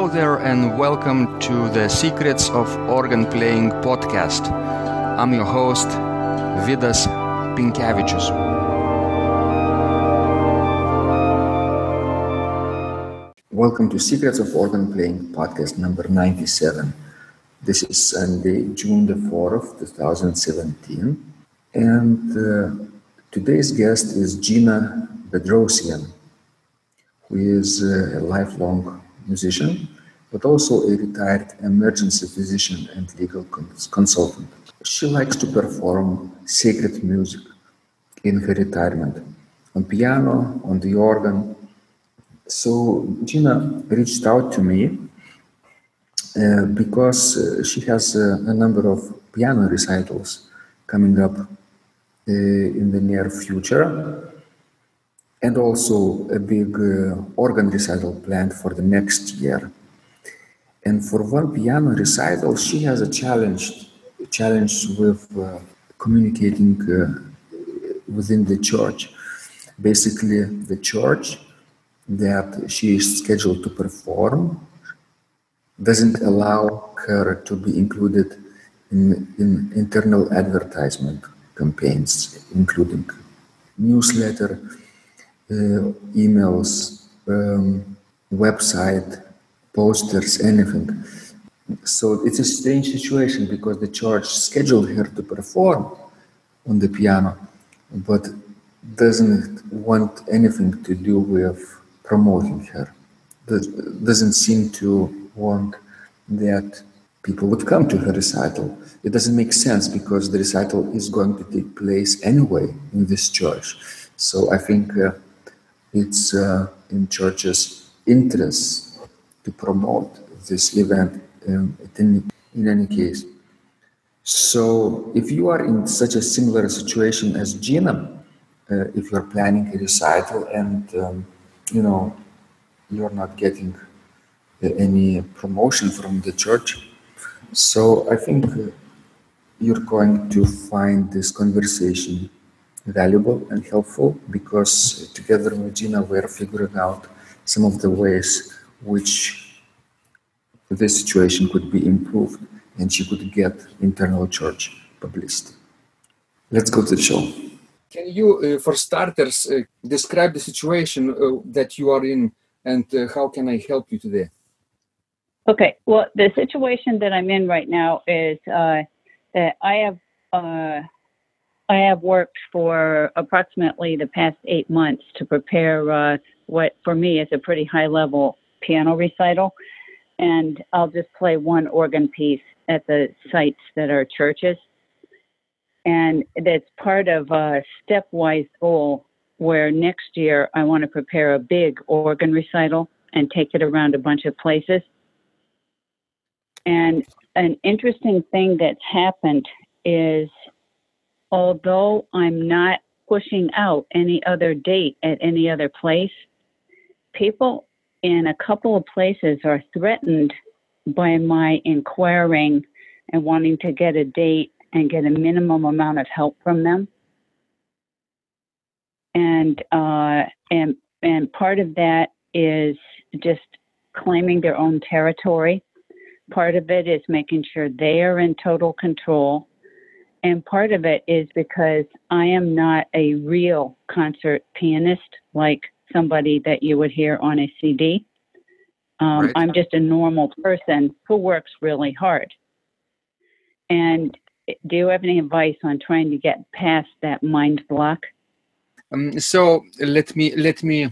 Hello there, and welcome to the Secrets of Organ Playing podcast. I'm your host, Vidas Pinkevičius. Welcome to Secrets of Organ Playing podcast number 97. This is Sunday, June the 4th, 2017. And uh, today's guest is Gina Bedrosian, who is uh, a lifelong musician, but also a retired emergency physician and legal cons- consultant. She likes to perform sacred music in her retirement on piano, on the organ. So Gina reached out to me uh, because uh, she has uh, a number of piano recitals coming up uh, in the near future and also a big uh, organ recital planned for the next year. And for one piano recital, she has a challenge, a challenge with uh, communicating uh, within the church. Basically, the church that she is scheduled to perform doesn't allow her to be included in, in internal advertisement campaigns, including newsletter, emails, um, website, posters, anything. So it's a strange situation because the church scheduled her to perform on the piano, but doesn't want anything to do with promoting her. Doesn't seem to want that people would come to her recital. It doesn't make sense because the recital is going to take place anyway in this church. So I think uh, it's uh, in church's interest to promote this event um, in, in any case. So if you are in such a similar situation as Gina, uh, if you're planning a recital and um, you know you're not getting uh, any promotion from the church, so I think uh, you're going to find this conversation valuable and helpful because together with Gina we're figuring out some of the ways which this situation could be improved and she could get internal church publicity. Let's go to the show. Can you, uh, for starters, uh, describe the situation uh, that you are in and uh, how can I help you today? Okay, well, the situation that I'm in right now is uh, that I have uh, I have worked for approximately the past eight months to prepare uh, what for me is a pretty high level piano recital. And I'll just play one organ piece at the sites that are churches. And that's part of a stepwise goal where next year I want to prepare a big organ recital and take it around a bunch of places. And an interesting thing that's happened is although I'm not pushing out any other date at any other place, people in a couple of places are threatened by my inquiring and wanting to get a date and get a minimum amount of help from them. And uh, and and part of that is just claiming their own territory. Part of it is making sure they are in total control and part of it is because I am not a real concert pianist like somebody that you would hear on a CD. Um, right. I'm just a normal person who works really hard. And do you have any advice on trying to get past that mind block? Um, so let me let me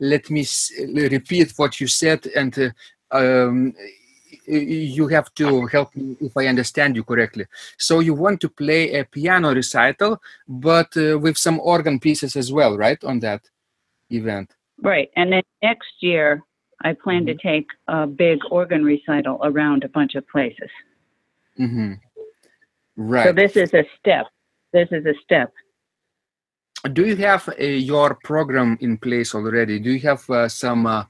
let me repeat what you said, and uh, um, you have to help me if I understand you correctly. So you want to play a piano recital, but uh, with some organ pieces as well, right? On that event. Right, and then next year I plan mm-hmm. to take a big organ recital around a bunch of places. Mm-hmm. Right. So this is a step. This is a step. Do you have uh, your program in place already? Do you have uh, some uh,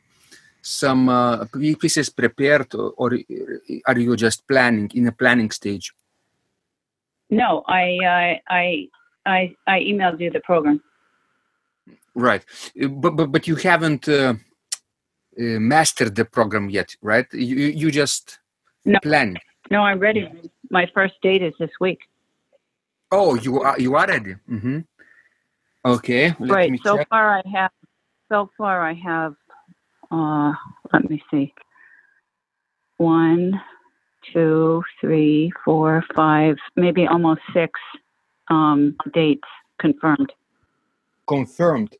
some uh, pieces prepared or are you just planning in a planning stage no i i i i emailed you the program right but but, but you haven't uh, uh, mastered the program yet, right? You you just No. plan. No, I'm ready. My first date is this week. Oh, you are you are ready. mm-hmm. Okay. Let right. So check. far, I have. So far, I have. Uh, let me see. One, two, three, four, five, maybe almost six um, dates confirmed. confirmed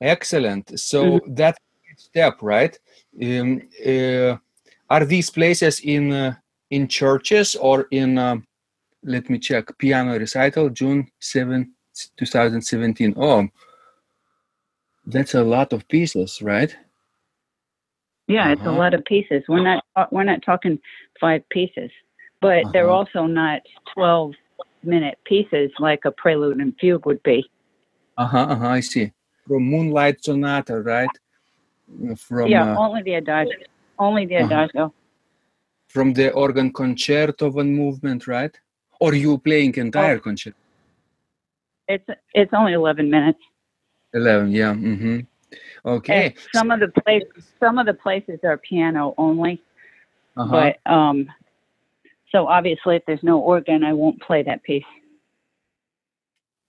excellent so Mm-hmm. that step right um, uh, are these places in uh, in churches or in um, let me check piano recital june 7 2017 oh that's a lot of pieces right Yeah, it's a Uh-huh. lot of pieces. We're not uh, we're not talking five pieces, but they're Uh-huh. also not twelve minute pieces like a prelude and fugue would be. uh-huh, uh-huh i see from moonlight sonata right from yeah, uh, only the adagio. Only the Uh-huh. adagio. from the organ concerto one movement right or you playing entire Oh. concerto It's it's only eleven minutes. 11 yeah mm-hmm. Okay. And some of the places some of the places are piano only, uh-huh. but um, so obviously if there's no organ, I won't play that piece.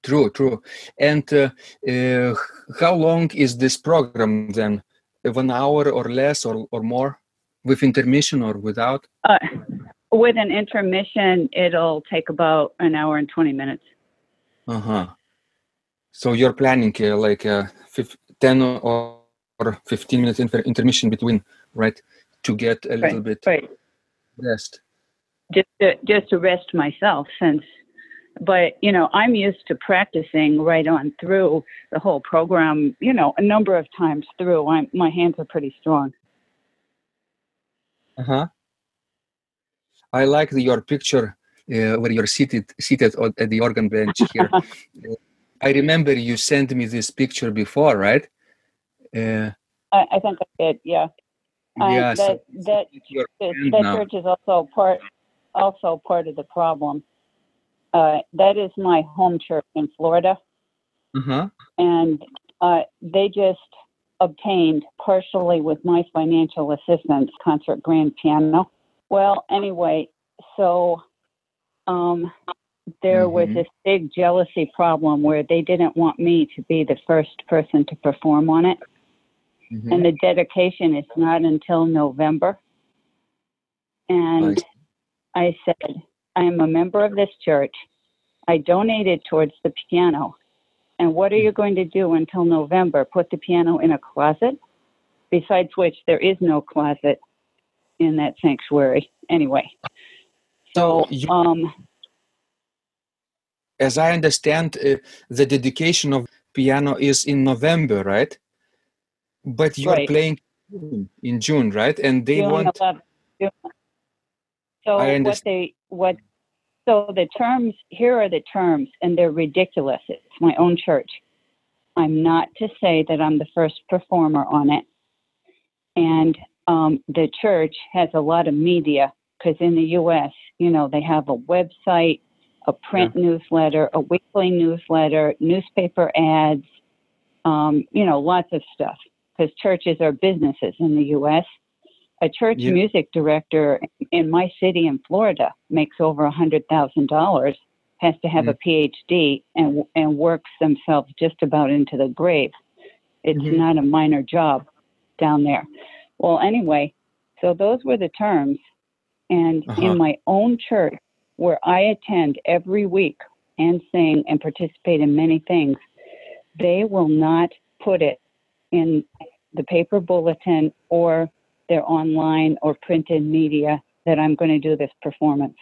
true true. And uh, uh, how long is this program then? One hour or less or, or more? With intermission or without? Uh, with an intermission, it'll take about an hour and twenty minutes. uh-huh. So you're planning uh, like uh, fif- 10 or or 15 minutes inter- intermission between right to get a little bit Right. rest just to, just to rest myself since but you know i'm used to practicing right on through the whole program you know a number of times through I'm, my hands are pretty strong Uh-huh. I like the, your picture uh, where you're seated seated on, at the organ bench here. I remember you sent me this picture before, right? Uh, i, I think i did yeah Uh, yeah. so that that that, that church is also part also part of the problem uh, that is my home church in florida Uh-huh. and uh, they just obtained partially with my financial assistance concert grand piano well anyway so um, there was Mhm. this big jealousy problem where they didn't want me to be the first person to perform on it Mhm. and the dedication is not until november and Nice. I said, I am a member of this church. I donated towards the piano. And what are you going to do until November? Put the piano in a closet? Besides which, there is no closet in that sanctuary anyway. So, you- um, As I understand, uh, the dedication of piano is in November, right? But you're Right. playing in June, right? And they June want 11th. June- So I what they what so the terms here are the terms and they're ridiculous. It's my own church. I'm not to say that I'm the first performer on it. And um, the church has a lot of media because in the U.S., you know, they have a website, a print newsletter, a weekly newsletter, newspaper ads, um, you know, lots of stuff because churches are businesses in the U.S. A church Yeah. music director in my city in Florida makes over a hundred thousand dollars, has to have a PhD, and and works themselves just about into the grave. It's Mhm. not a minor job down there. Well, anyway, so those were the terms, and Uh-huh. in my own church, where I attend every week and sing and participate in many things, they will not put it in the paper bulletin or their online or printed media that I'm going to do this performance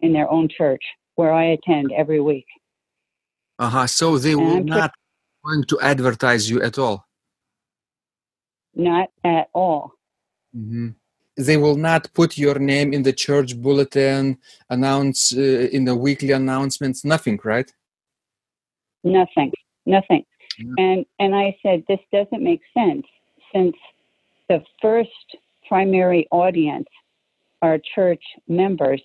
in their own church where I attend every week. uh-huh. So they And will I'm pre- not going to advertise you at all. Not at all. Mhm. They will not put your name in the church bulletin, announce uh, in the weekly announcements, nothing, right? Nothing. Nothing. And and I said this doesn't make sense. Since the first primary audience are church members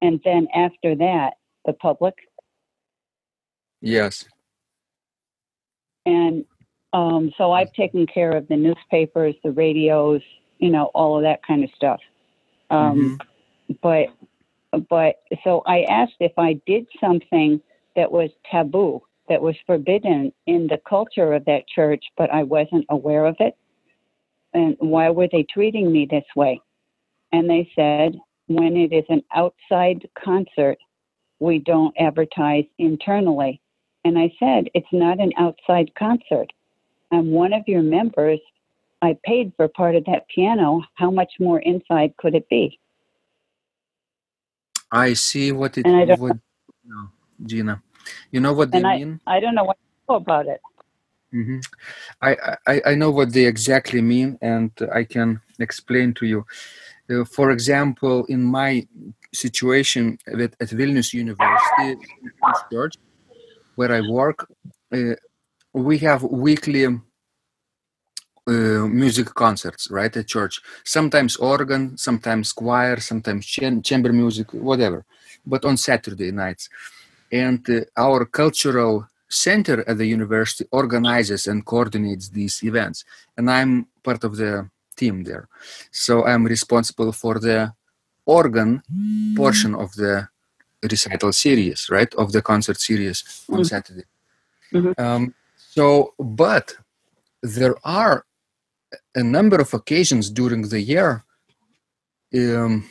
and then after that the public. Yes. and Um, so I've taken care of the newspapers, the radios, you know, all of that kind of stuff. Um, But, but so I asked if I did something that was taboo, that was forbidden in the culture of that church, but I wasn't aware of it. And why were they treating me this way? And they said, when it is an outside concert, we don't advertise internally. And I said, it's not an outside concert. I'm one of your members. I paid for part of that piano. How much more inside could it be? I see what it And I don't- what no, Gina. You know what they And I, mean? I don't know what to do about it. hmm I, I I know what they exactly mean, and I can explain to you. Uh, for example, in my situation with, at Vilnius University Church, where I work, uh, we have weekly uh, music concerts, right, at church. Sometimes organ, sometimes choir, sometimes cham- chamber music, whatever. But on Saturday nights, and uh, our cultural center at the university organizes and coordinates these events and i'm part of the team there so i'm responsible for the organ portion of the recital series right of the concert series on Mhm. saturday Mhm. um, so but there are a number of occasions during the year um,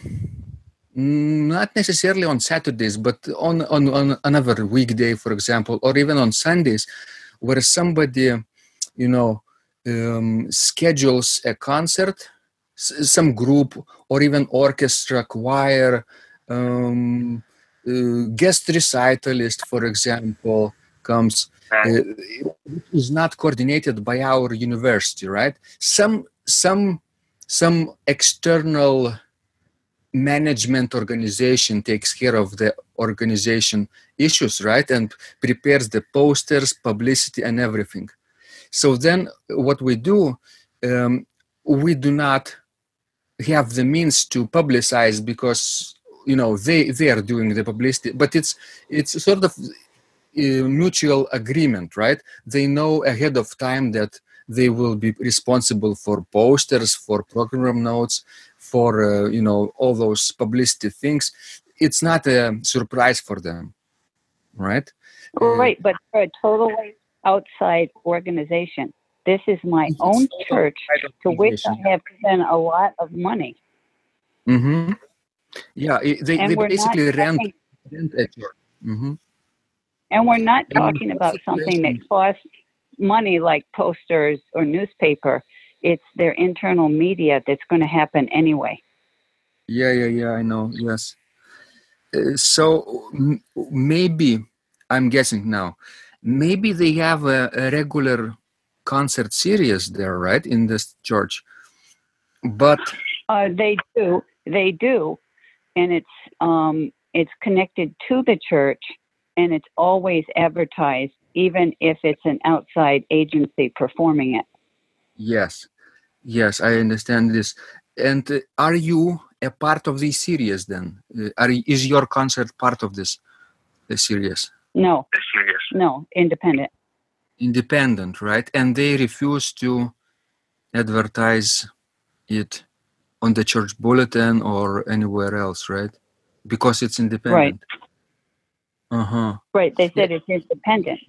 not necessarily on Saturdays, but on, on, on another weekday, for example, or even on Sundays, where somebody, you know, um, schedules a concert, s- some group or even orchestra, choir, um, uh, guest recitalist, for example, comes. Uh, is not coordinated by our university, right? Some some some external management organization takes care of the organization issues right and prepares the posters publicity and everything. So then what we do um, we do not have the means to publicize because you know they they are doing the publicity but it's it's sort of uh, mutual agreement right? They know ahead of time that they will be responsible for posters for program notes for uh, you know all those publicity things it's not a surprise for them right Uh, Right, but for a totally outside organization. This is my own church to which I have spent a lot of money. mm-hmm. yeah they, And they basically rent, talking, rent a church hmm and we're not talking about something that costs money like posters or newspaper. It's their internal media that's going to happen anyway. yeah yeah yeah i know yes Uh, so m- maybe i'm guessing now maybe they have a, a regular concert series there right in this church but Uh, they do, they do, and it's um, it's connected to the church, and it's always advertised, even if it's an outside agency performing it. Yes, yes, I understand this. And uh, are you a part of this series then? Uh, are is your concert part of this uh, series? No, the series. no, independent. Independent, right? And they refuse to advertise it on the church bulletin or anywhere else, right? Because it's independent. Right. Uh huh. Right? They said it's independent,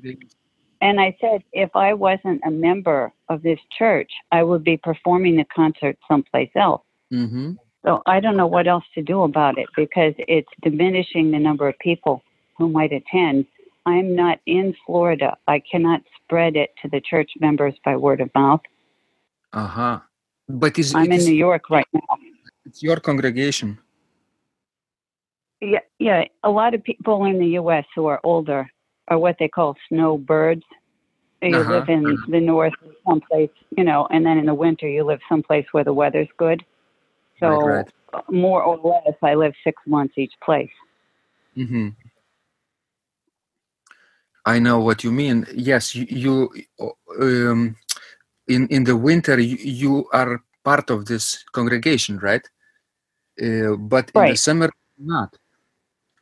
and I said if I wasn't a member of this church, I would be performing the concert someplace else. Mm-hmm. So I don't know what else to do about it because it's diminishing the number of people who might attend. I'm not in Florida. I cannot spread it to the church members by word of mouth. Uh huh. But is I'm in is, New York right now. it's your congregation? Yeah, yeah. A lot of people in the U.S. who are older are what they call snowbirds. You Uh-huh, live in uh-huh. the north, someplace, you know, and then in the winter you live someplace where the weather's good. So right, right. more or less, I live six months each place. Mm-hmm. I know what you mean. Yes, you, you um, in in the winter you, you are part of this congregation, right? Uh, but in the summer, not.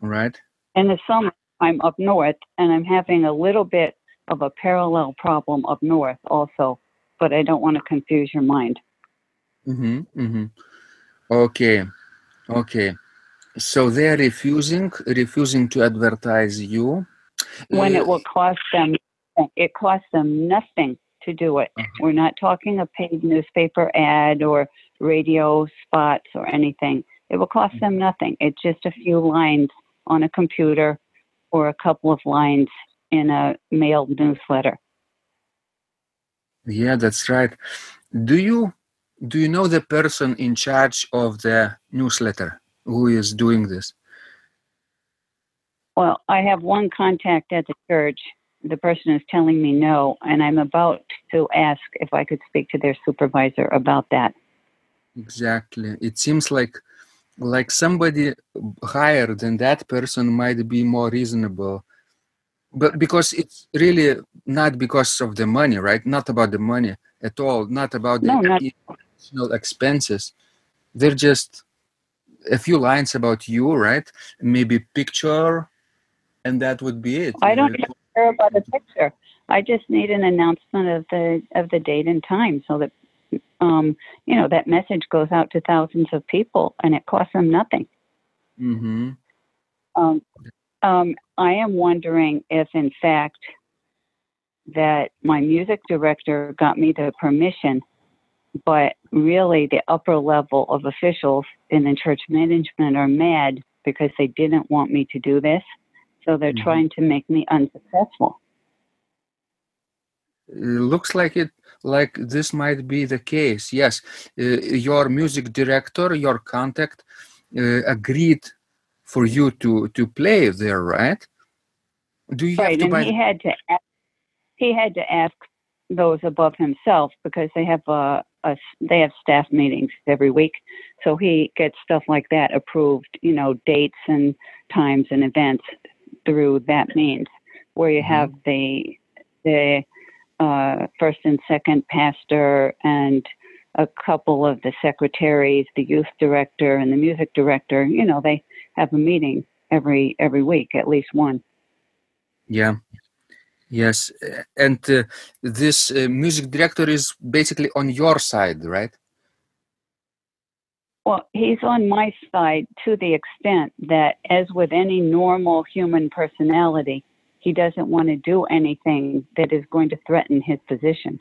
Right. In the summer, I'm up north and I'm having a little bit of a parallel problem up north also, but I don't want to confuse your mind. Mm-hmm, mm-hmm. Okay, okay. So they're refusing, refusing to advertise you. When Uh, it will cost them, it costs them nothing to do it. Uh-huh. We're not talking a paid newspaper ad or radio spots or anything. It will cost them nothing. It's just a few lines on a computer or a couple of lines in a mailed newsletter. Yeah, that's right. Do you do you know the person in charge of the newsletter who is doing this? Well, I have one contact at the church. The person is telling me no, and I'm about to ask if I could speak to their supervisor about that. Exactly. It seems like like somebody higher than that person might be more reasonable. But because it's really not because of the money, right? Not about the money at all, not about the No, not- expenses. They're just a few lines about you, right? Maybe picture and that would be it. I don't care about a picture. I just need an announcement of the of the date and time so that um, you know that message goes out to thousands of people and it costs them nothing. Mhm. Um, um, I am wondering if, in fact, that my music director got me the permission, but really the upper level of officials in the church management are mad because they didn't want me to do this. So they're Mhm. trying to make me unsuccessful. It looks like it like this might be the case. Yes uh, your music director your contact uh, agreed for you to to play there right? Do you have right, to and buy he had to ask, he had to ask those above himself because they have a, a they have staff meetings every week, so he gets stuff like that approved, you know, dates and times and events through that means, where you Mhm. have the the uh, first and second pastor and a couple of the secretaries, the youth director and the music director. You know, they have a meeting every every week, at least one. yeah yes and uh, this uh, music director is basically on your side right Well, he's on my side to the extent that, as with any normal human personality, he doesn't want to do anything that is going to threaten his position.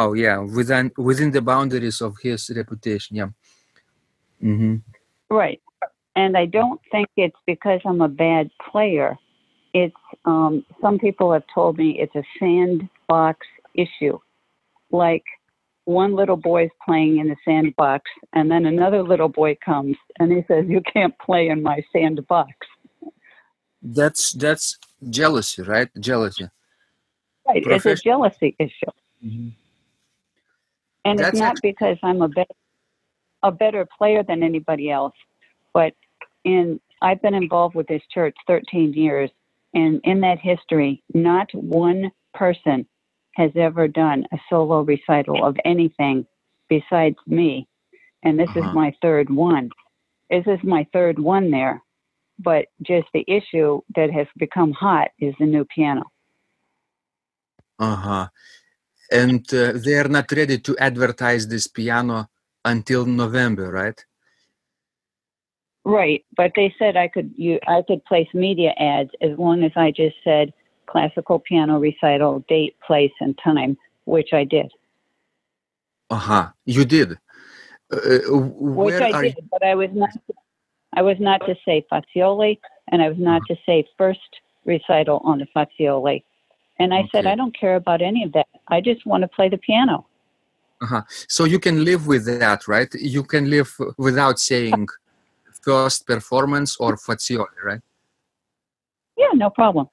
oh yeah within within the boundaries of his reputation yeah hmm Right. And I don't think it's because I'm a bad player. It's um, some people have told me it's a sandbox issue. Like one little boy's playing in the sandbox, and then another little boy comes and he says, "You can't play in my sandbox." that's that's jealousy right jealousy Right. It's a jealousy issue. And That's it's not because I'm a better, a better player than anybody else, but in I've been involved with this church 13 years, and in that history, not one person has ever done a solo recital of anything besides me, and this is Uh-huh. my third one. This is my third one there, but just the issue that has become hot is the new piano. Uh-huh. And uh, they are not ready to advertise this piano until November, right? Right, but they said I could you I could place media ads as long as I just said classical piano recital date, place, and time, which I did. Uh-huh. You did. Uh, uh, Which I did, but I was not I was not to say Fazioli and I was not to say first recital on the Fazioli. And I said I don't care about any of that. I just want to play the piano. Uh-huh. So you can live with that, right? You can live without saying first performance or fazioli, right? Yeah, no problem.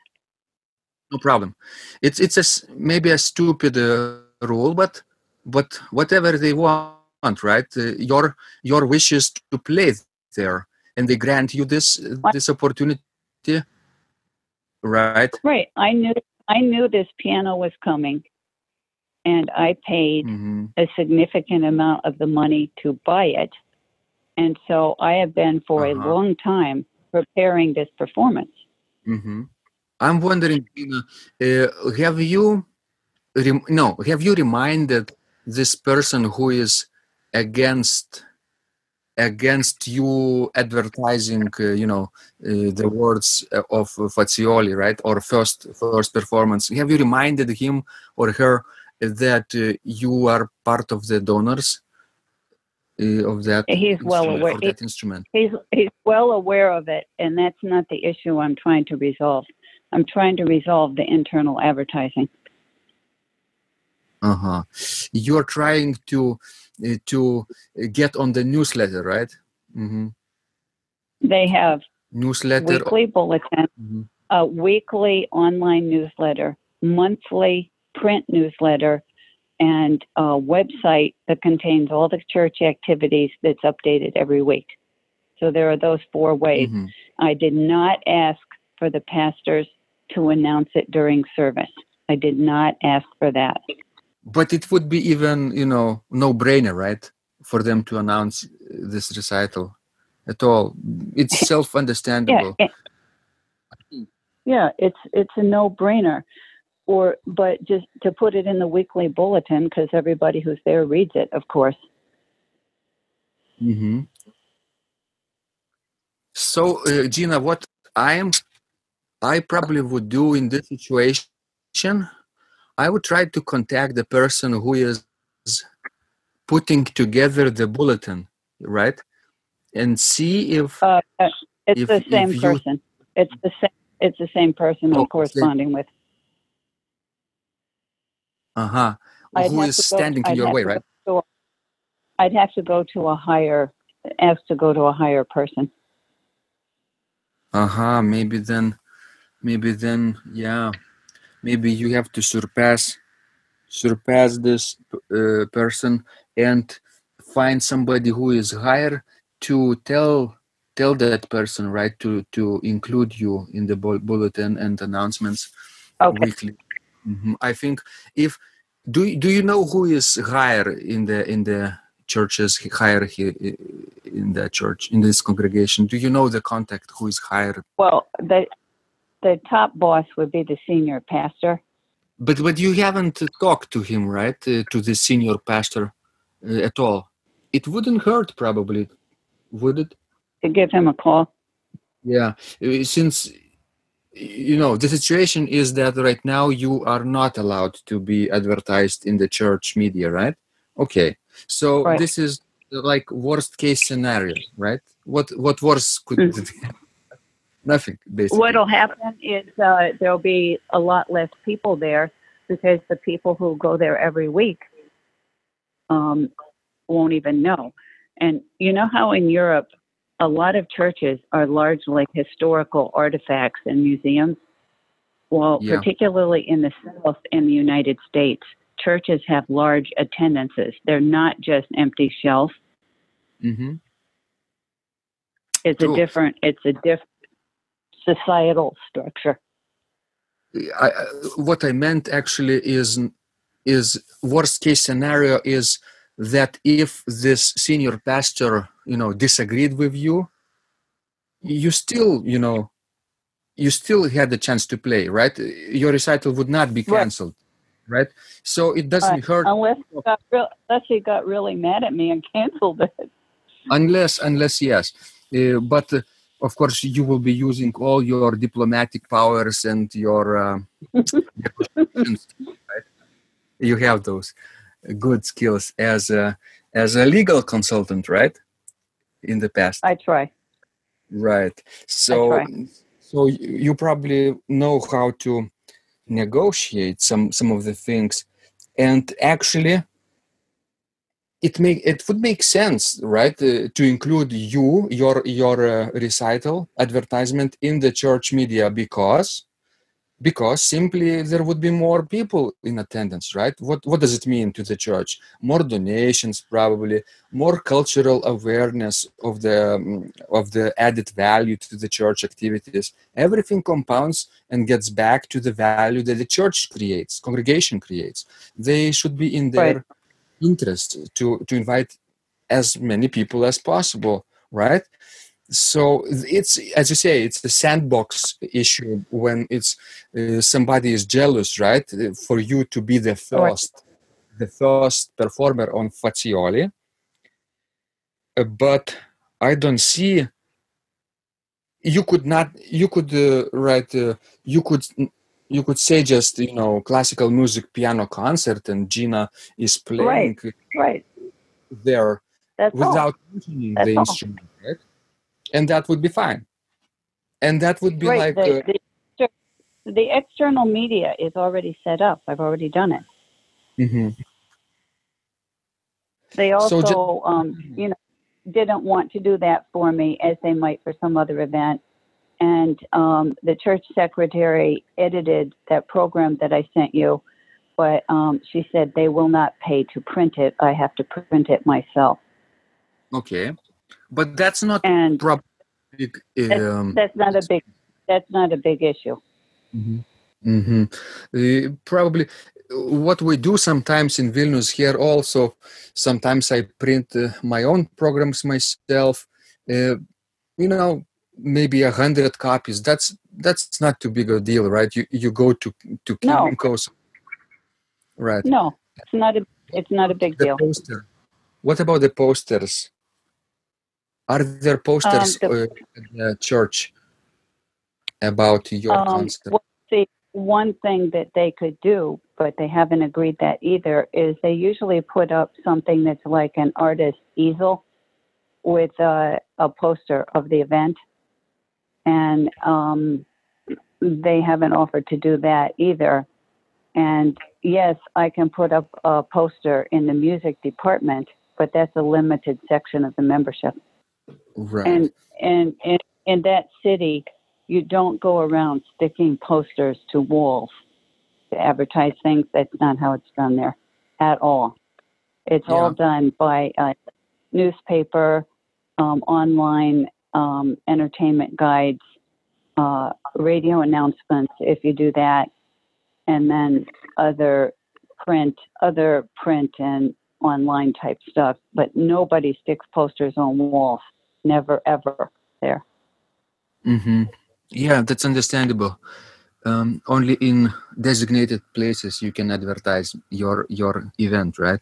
No problem. It's it's a maybe a stupid uh, rule, but but whatever they want, right? Uh, your your wish is to play there, and they grant you this this opportunity, right? Right. I knew I knew this piano was coming and I paid hmm a significant amount of the money to buy it. And so I have been for Uh-huh. a long time preparing this performance. mm-hmm. I'm wondering, uh, have you, rem- no, have you reminded this person who is against against you advertising, uh, you know, uh, the words of Fazioli, right, or first first performance? Have you reminded him or her that uh, you are part of the donors? Uh, of that he's well aware of that instrument? He's he's well aware of it and that's not the issue i'm trying to resolve. I'm trying to resolve the internal advertising. Uh-huh. You're trying to uh, to get on the newsletter right mm-hmm. they have newsletter weekly bulletin mm-hmm. a weekly online newsletter monthly print newsletter and a website that contains all the church activities that's updated every week. So there are those four ways. Mm-hmm. I did not ask for the pastors to announce it during service. I did not ask for that. But it would be even, you know, no brainer, right? For them to announce this recital at all. It's self understandable. Yeah, yeah, it's it's a no brainer or but just to put it in the weekly bulletin because everybody who's there reads it, of course. Mm-hmm. So, uh, Gina, what I'm, I probably would do in this situation, I would try to contact the person who is putting together the bulletin, right, and see if uh, it's if, the same person. It's the same. It's the same person oh, I'm corresponding with. Uh-huh. Who is standing in your way, right? To, I'd have to go to a higher ask to go to a higher person. Uh-huh. Maybe then maybe then yeah. Maybe you have to surpass surpass this uh, person and find somebody who is higher to tell tell that person right to to include you in the bulletin and announcements okay. weekly Mm-hmm. I think if do do you know who is higher in the in the churches hierarchy in the church in this congregation? Do you know the contact who is higher? Well, the the top boss would be the senior pastor. But but you haven't talked to him, right? Uh, to the senior pastor uh, at all. It wouldn't hurt, probably, would it? To give him a call. Yeah, uh, since you know the situation is that right now you are not allowed to be advertised in the church media right okay so right. this is like worst case scenario right what what worse could mm. Nothing basically what'll happen is uh, there'll be a lot less people there because the people who go there every week um, won't even know and you know how in europe a lot of churches are largely historical artifacts and museums. Well, yeah. particularly in the South in the United States, churches have large attendances. They're not just empty shelves. Mm-hmm. It's True. a different. It's a different societal structure. I, what I meant actually is is worst case scenario is that if this senior pastor you know disagreed with you you still you know you still had the chance to play right? Your recital would not be canceled right, right? so it doesn't hurt. Unless he, got real, unless got really mad at me and canceled it. Unless unless yes. Uh, but uh, of course you will be using all your diplomatic powers and your uh, right? you have those good skills as a as a legal consultant, right? In the past. I try. Right. So try. so you probably know how to negotiate some some of the things and actually it make it would make sense right uh, to include you your your uh, recital advertisement in the church media because because simply there would be more people in attendance right? What what does it mean to the church? More donations probably more cultural awareness of the um, of the added value to the church activities. Everything compounds and gets back to the value that the church creates congregation creates. They should be in there right. Interest to to invite as many people as possible right so it's as you say it's the sandbox issue when it's uh, somebody is jealous right for you to be the first the first performer on Fazioli. Uh, but I don't see. You could not. You could uh, write. Uh, you could. You could say just you know classical music piano concert and Gina is playing Right. Right. there That's without mentioning the all. instrument, right? And that would be fine. And that would be right. like uh, the, the, the external media is already set up. I've already done it. mhm. They So also, um, you know, didn't want to do that for me as they might for some other event. And um, the church secretary edited that program that I sent you, but um, she said they will not pay to print it. I have to print it myself. okay, but that's not And prob- big, um, that's not a big that's not a big issue. hmm Uh, probably what we do sometimes in Vilnius here also, sometimes I print uh, my own programs myself. Uh, you know, maybe a hundred copies. That's that's not too big a deal, right? You you go to to No. Kinko's, right? No, it's not a it's not a big The deal. poster. What about the posters? Are there posters Um, uh, at the church about your Um, concert? well, see, one thing that they could do, but they haven't agreed that either, is they usually put up something that's like an artist easel with a, a poster of the event. And um, they haven't offered to do that either. And yes, I can put up a poster in the music department, but that's a limited section of the membership. Right. And and in, in that city, you don't go around sticking posters to walls to advertise things. That's not how it's done there at all. It's all done by a newspaper, um, online um, entertainment guides, uh, radio announcements. If you do that, and then other print, other print and online type stuff. But nobody sticks posters on walls. Never ever there. hmm Yeah, that's understandable. Um, only in designated places you can advertise your your event, right?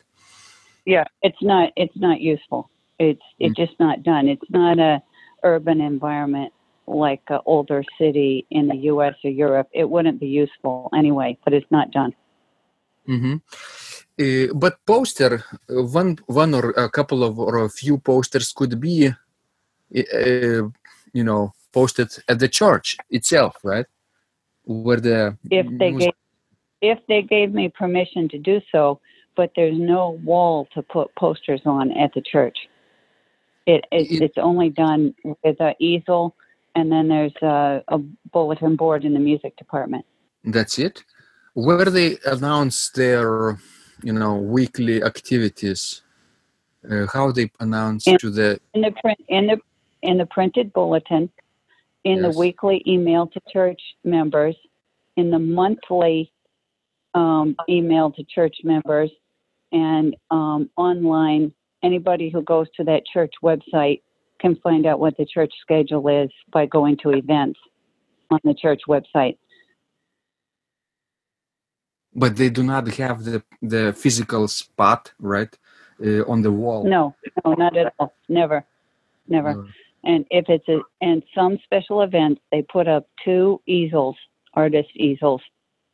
Yeah, it's not it's not useful. It's it's just not done. It's not a urban environment like an older city in the U.S. or Europe. It wouldn't be useful anyway, but it's not done. hmm Uh, but poster, uh, one one or a couple of or a few posters could be, uh, you know, posted at the church itself, right? Where the If they gave if they gave me permission to do so, but there's no wall to put posters on at the church. It, it It- it's only done with an easel, and then there's a, a bulletin board in the music department. that's it. Where they announce their, you know, weekly activities, uh, how they announce In- to the in the print in the in the printed bulletin, in Yes. the weekly email to church members, in the monthly um, email to church members, and um, online. Anybody who goes to that church website can find out what the church schedule is by going to events on the church website. but they do not have the the physical spot right uh, on the wall No, no, not at all. Never, never. Uh, And if it's a, and some special events, they put up two easels, artist easels,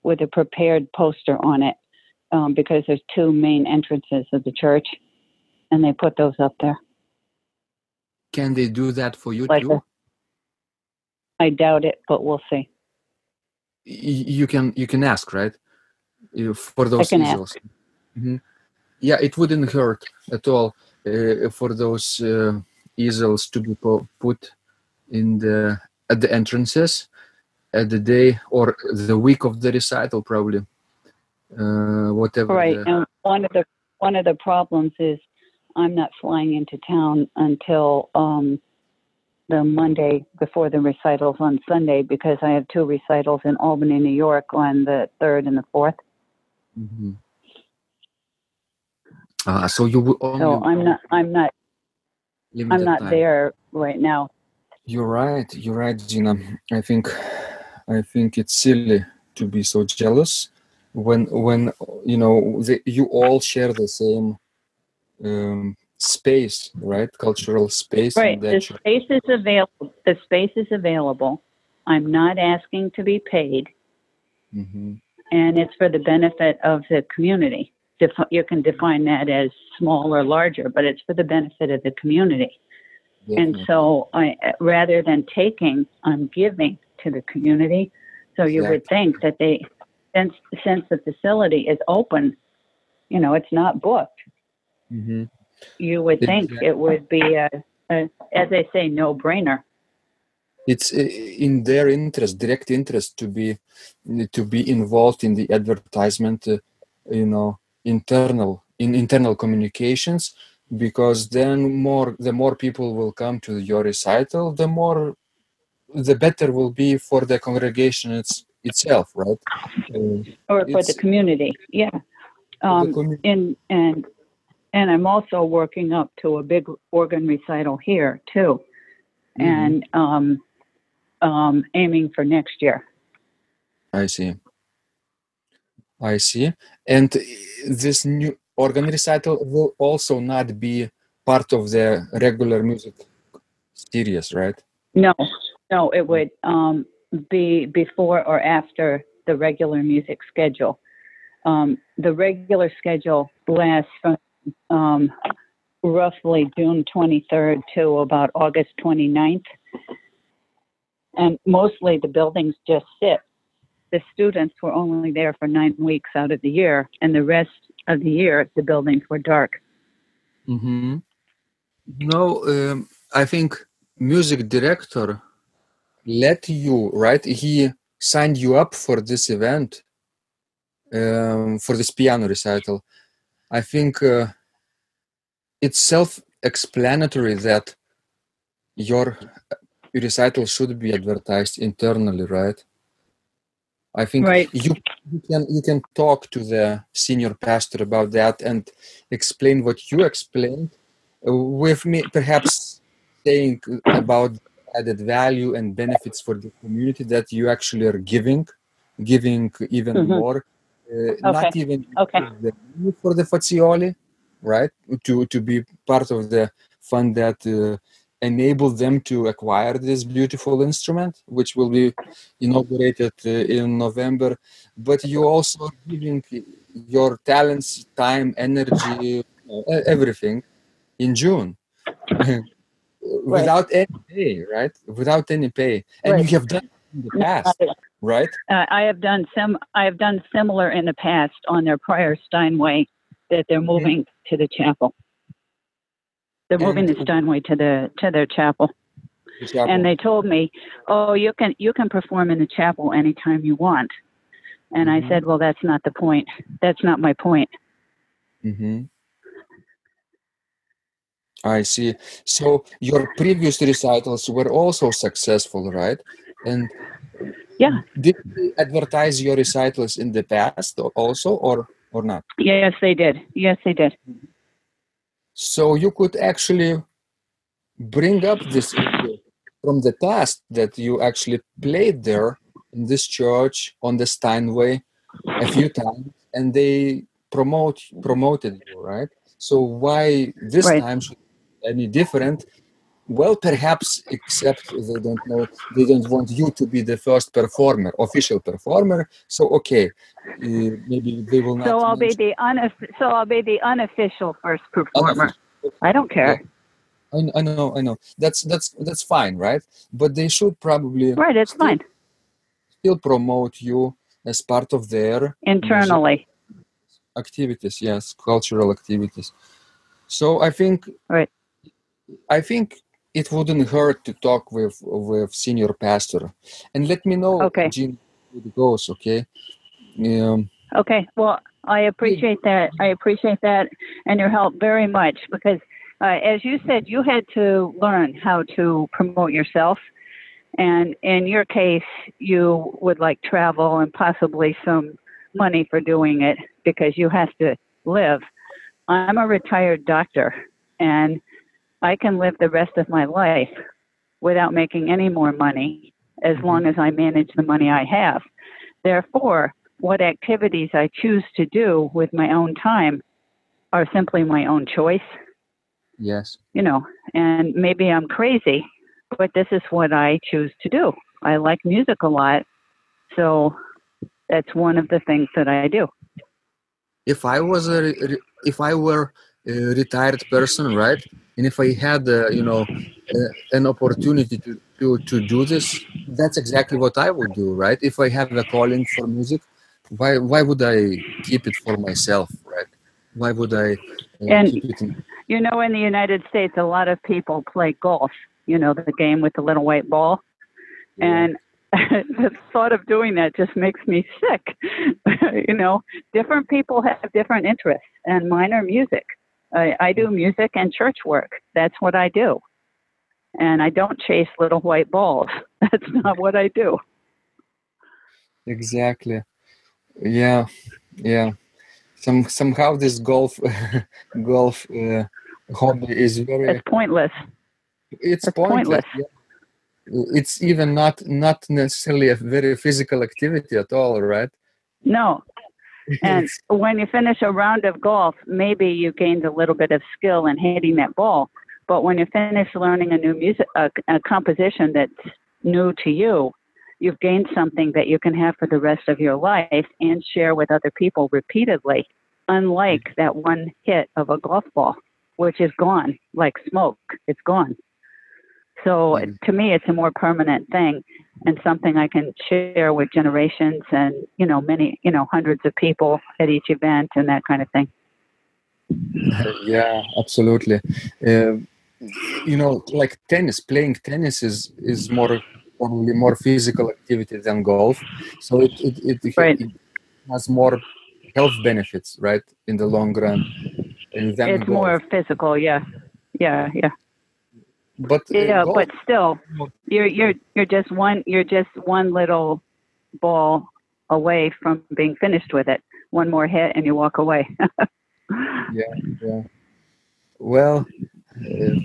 with a prepared poster on it, um, because there's two main entrances of the church, and they put those up there. can they do that for you Like too I doubt it, but we'll see. You can you can ask right for those easels Mhm. yeah it wouldn't hurt at all uh, for those uh, easels to be po- put in the at the entrances at the day or the week of the recital probably uh, whatever Right, the- and one of the one of the problems is I'm not flying into town until um, the Monday before the recitals on Sunday because I have two recitals in Albany, New York, on the third and the fourth. Mhm. Ah, so you will only So I'm not I'm not I'm not time. there right now You're right. You're right, Gina. I think, I think it's silly to be so jealous when when you know the, you all share the same um, space, right? Cultural space. Right. The space is available. The space is available. I'm not asking to be paid, mm-hmm. and it's for the benefit of the community. you can define that as small or larger, but it's for the benefit of the community. And so, I rather than taking, I'm giving to the community. So you exactly. would think that they, since since the facility is open, you know, it's not booked. Mm-hmm. You would think exactly. it would be a, a, as they say, no brainer. It's uh, in their interest, direct interest, to be to be involved in the advertisement. Uh, you know, internal in internal communications because then more the more people will come to your recital the more the better will be for the congregation it's, itself right uh, or for the community yeah um, community. and and and i'm also working up to a big organ recital here too mm-hmm. and um, um, aiming for next year i see i see and this new organ recital will also not be part of the regular music series, right? No, no, it would um, be before or after the regular music schedule. Um, the regular schedule lasts from um, roughly June 23rd to about August 29th. And mostly the buildings just sit. The students were only there for nine weeks out of the year, and the rest of the year, the buildings were dark. Mm-hmm. No, um, I think music director let you right. He signed you up for this event, um, for this piano recital. I think uh, it's self-explanatory that your recital should be advertised internally, right? I think right. you, you can you can talk to the senior pastor about that and explain what you explained uh, with me, perhaps saying about added value and benefits for the community that you actually are giving, giving even mm-hmm. more. Uh, okay. Not even okay. for the Fazioli, right? To to be part of the fund that uh, enable them to acquire this beautiful instrument, which will be inaugurated uh, in November. But you also giving your talents, time, energy, everything in June. Without any pay, right? Without any pay, and right. you have done in the past, right? Uh, I have done some. I have done similar in the past on their prior Steinway that they're moving to the chapel. They're moving the Steinway to the to their chapel. The chapel. And they told me, "Oh, you can you can perform in the chapel anytime you want." And mm-hmm. I said, "Well, that's not the point. That's not my point." Mm-hmm. I see. So your previous recitals were also successful, right? And yeah, did they advertise your recitals in the past also, or or not? Yes, they did. Yes, they did. So you could actually bring up this from the past that you actually played there in this church on the Steinway a few times, and they promote promoted you, right? So why this right. time should be any different? Well, perhaps except they don't know, they don't want you to be the first performer, official performer. So okay, uh, maybe they will not. So I'll be the unof- So I'll be the unofficial first performer. Unofficial. I don't care. I, I know, I know. That's that's that's fine, right? But they should probably right. It's still, fine. Still promote you as part of their internally activities. Yes, cultural activities. So I think right. I think it wouldn't hurt to talk with with senior pastor. And let me know okay. Jean, it goes okay? Um, okay well i appreciate that. I appreciate that and your help very much because uh, as you said you had to learn how to promote yourself. And in your case you would like travel and possibly some money for doing it because you have to live. I'm a retired doctor and I can live the rest of my life without making any more money as mm-hmm. long as I manage the money I have. Therefore, what activities I choose to do with my own time are simply my own choice, Yes. you know, and maybe I'm crazy, but this is what I choose to do. I like music a lot, so that's one of the things that I do. If I was a, if I were a retired person, right, and if I had, uh, you know, uh, an opportunity to, to to do this, that's exactly what I would do, right? If I have a calling for music, why why would I keep it for myself, right? Why would I uh, And- keep it? In, You know, in the United States, a lot of people play golf, you know, the game with the little white ball. And the thought of doing that just makes me sick. you know, different people have different interests, and mine are music. I, I do music and church work. That's what I do. And I don't chase little white balls. That's not what I do. Exactly. Yeah, yeah. Some somehow this golf golf uh, hobby is very It's pointless. it's it's pointless. pointless. yeah. It's even not not necessarily a very physical activity at all, right? No. And when you finish a round of golf, maybe you gained a little bit of skill in hitting that ball. But when you finish learning a new music, a, a composition that's new to you, you've gained something that you can have for the rest of your life and share with other people repeatedly. Unlike that one hit of a golf ball, which is gone like smoke, it's gone. So Mhm. to me, it's a more permanent thing and something I can share with generations and you know many you know hundreds of people at each event and that kind of thing. yeah, absolutely. Uh, you know, like tennis, playing tennis is is more probably more physical activity than golf, so it it, it, Right. it has more health benefits, right, in the long run. It's golf. more physical, yeah, yeah, yeah, but yeah. But still, you're you're you're just one you're just one little ball away from being finished with it. One more hit and you walk away. yeah. Well, uh,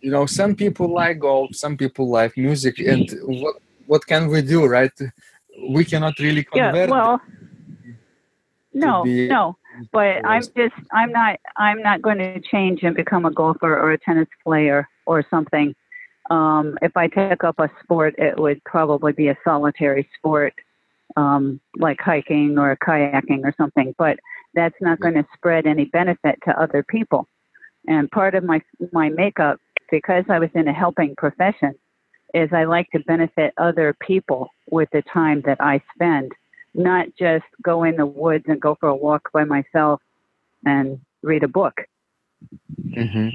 you know, some people like golf, some people like music, and what what can we do, right? We cannot really convert. yeah, well, no, no. But I'm just I'm not I'm not going to change and become a golfer or a tennis player or something. Um, if I took up a sport, it would probably be a solitary sport, um, like hiking or kayaking or something. But that's not going to spread any benefit to other people. And part of my my makeup, because I was in a helping profession, is I like to benefit other people with the time that I spend not just go in the woods and go for a walk by myself and read a book. Mhm.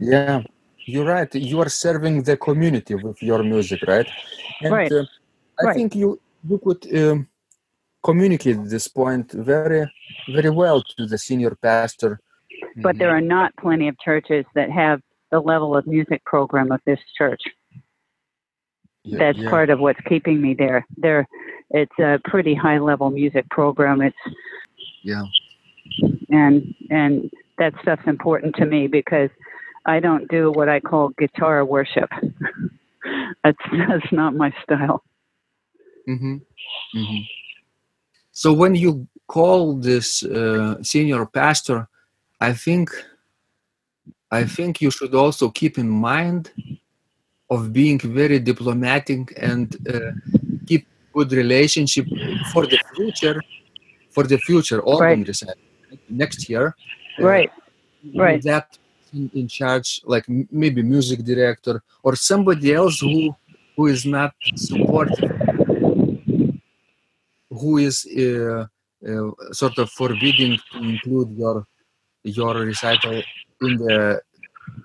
Yeah, you're right. You are serving the community with your music, right? And Right. uh, I Right. think you you could um, communicate this point very very well to the senior pastor. But there are not plenty of churches that have the level of music program of this church. Yeah, That's yeah. part of what's keeping me there. There, it's a pretty high level music program. It's Yeah. and and that stuff's important to me because I don't do what I call guitar worship. that's that's not my style. hmm hmm So when you call this uh, senior pastor, I think I think you should also keep in mind of being very diplomatic and uh, keep good relationship for the future. For the future, organ recital next year. uh, Right. Right. That in, in charge, like m- maybe music director or somebody else who who is not supportive who is uh, uh, sort of forbidding to include your your recital in the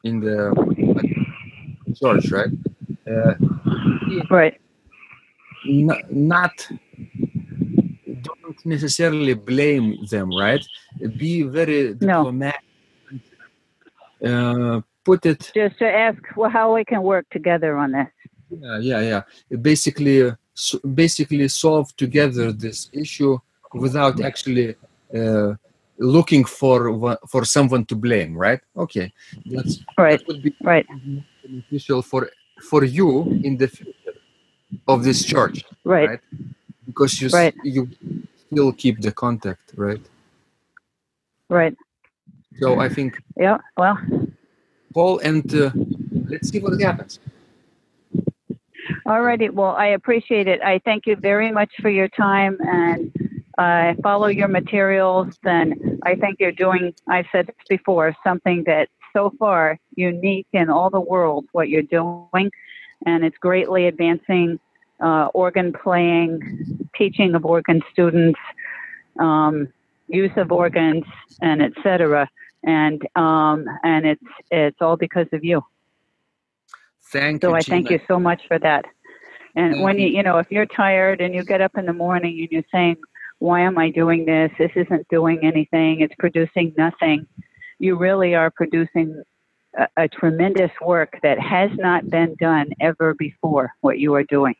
in the church, right? Uh, Right. n- not don't necessarily blame them, right? Be very No. diplomatic. Uh, put it Just to ask well, how we can work together on this. yeah yeah yeah basically uh, so basically solve together this issue without actually uh, looking for for someone to blame right okay that's Right. that would be Right. Beneficial for for you in the future of this church, Right. right? Because you s- Right. you still keep the contact, right? Right. So I think Yeah. Well, paul and uh, let's see what happens. All righty. Well, I appreciate it. I thank you very much for your time and I follow your materials. And I think you're doing, I've said this before, something that's so far unique in all the world, what you're doing. And it's greatly advancing uh, organ playing, teaching of organ students, um, use of organs, and etc. And, um, and it's, it's all because of you. Thank So you. So I thank you so much for that. And Thank when you. you know, if you're tired and you get up in the morning and you're saying, why am I doing this? This isn't doing anything. It's producing nothing. You really are producing a, a tremendous work that has not been done ever before, what you are doing.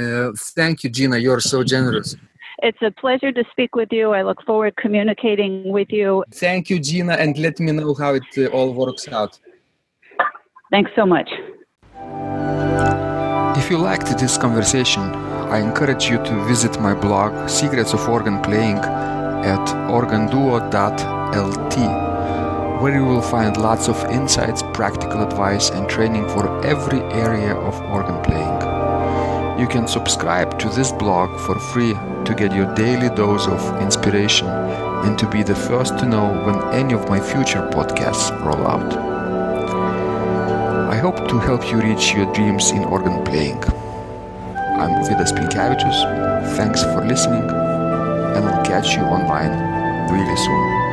Uh, thank you, Gina. You're so generous. It's a pleasure to speak with you. I look forward to communicating with you. Thank you, Gina, and let me know how it uh, all works out. Thanks so much. If you liked this conversation, I encourage you to visit my blog Secrets of Organ Playing at organduo.lt, where you will find lots of insights, practical advice, and training for every area of organ playing. You can subscribe to this blog for free to get your daily dose of inspiration and to be the first to know when any of my future podcasts roll out. I hope to help you reach your dreams in organ playing. I'm Vidas Pinkevičius. Thanks for listening, and I'll catch you online really soon.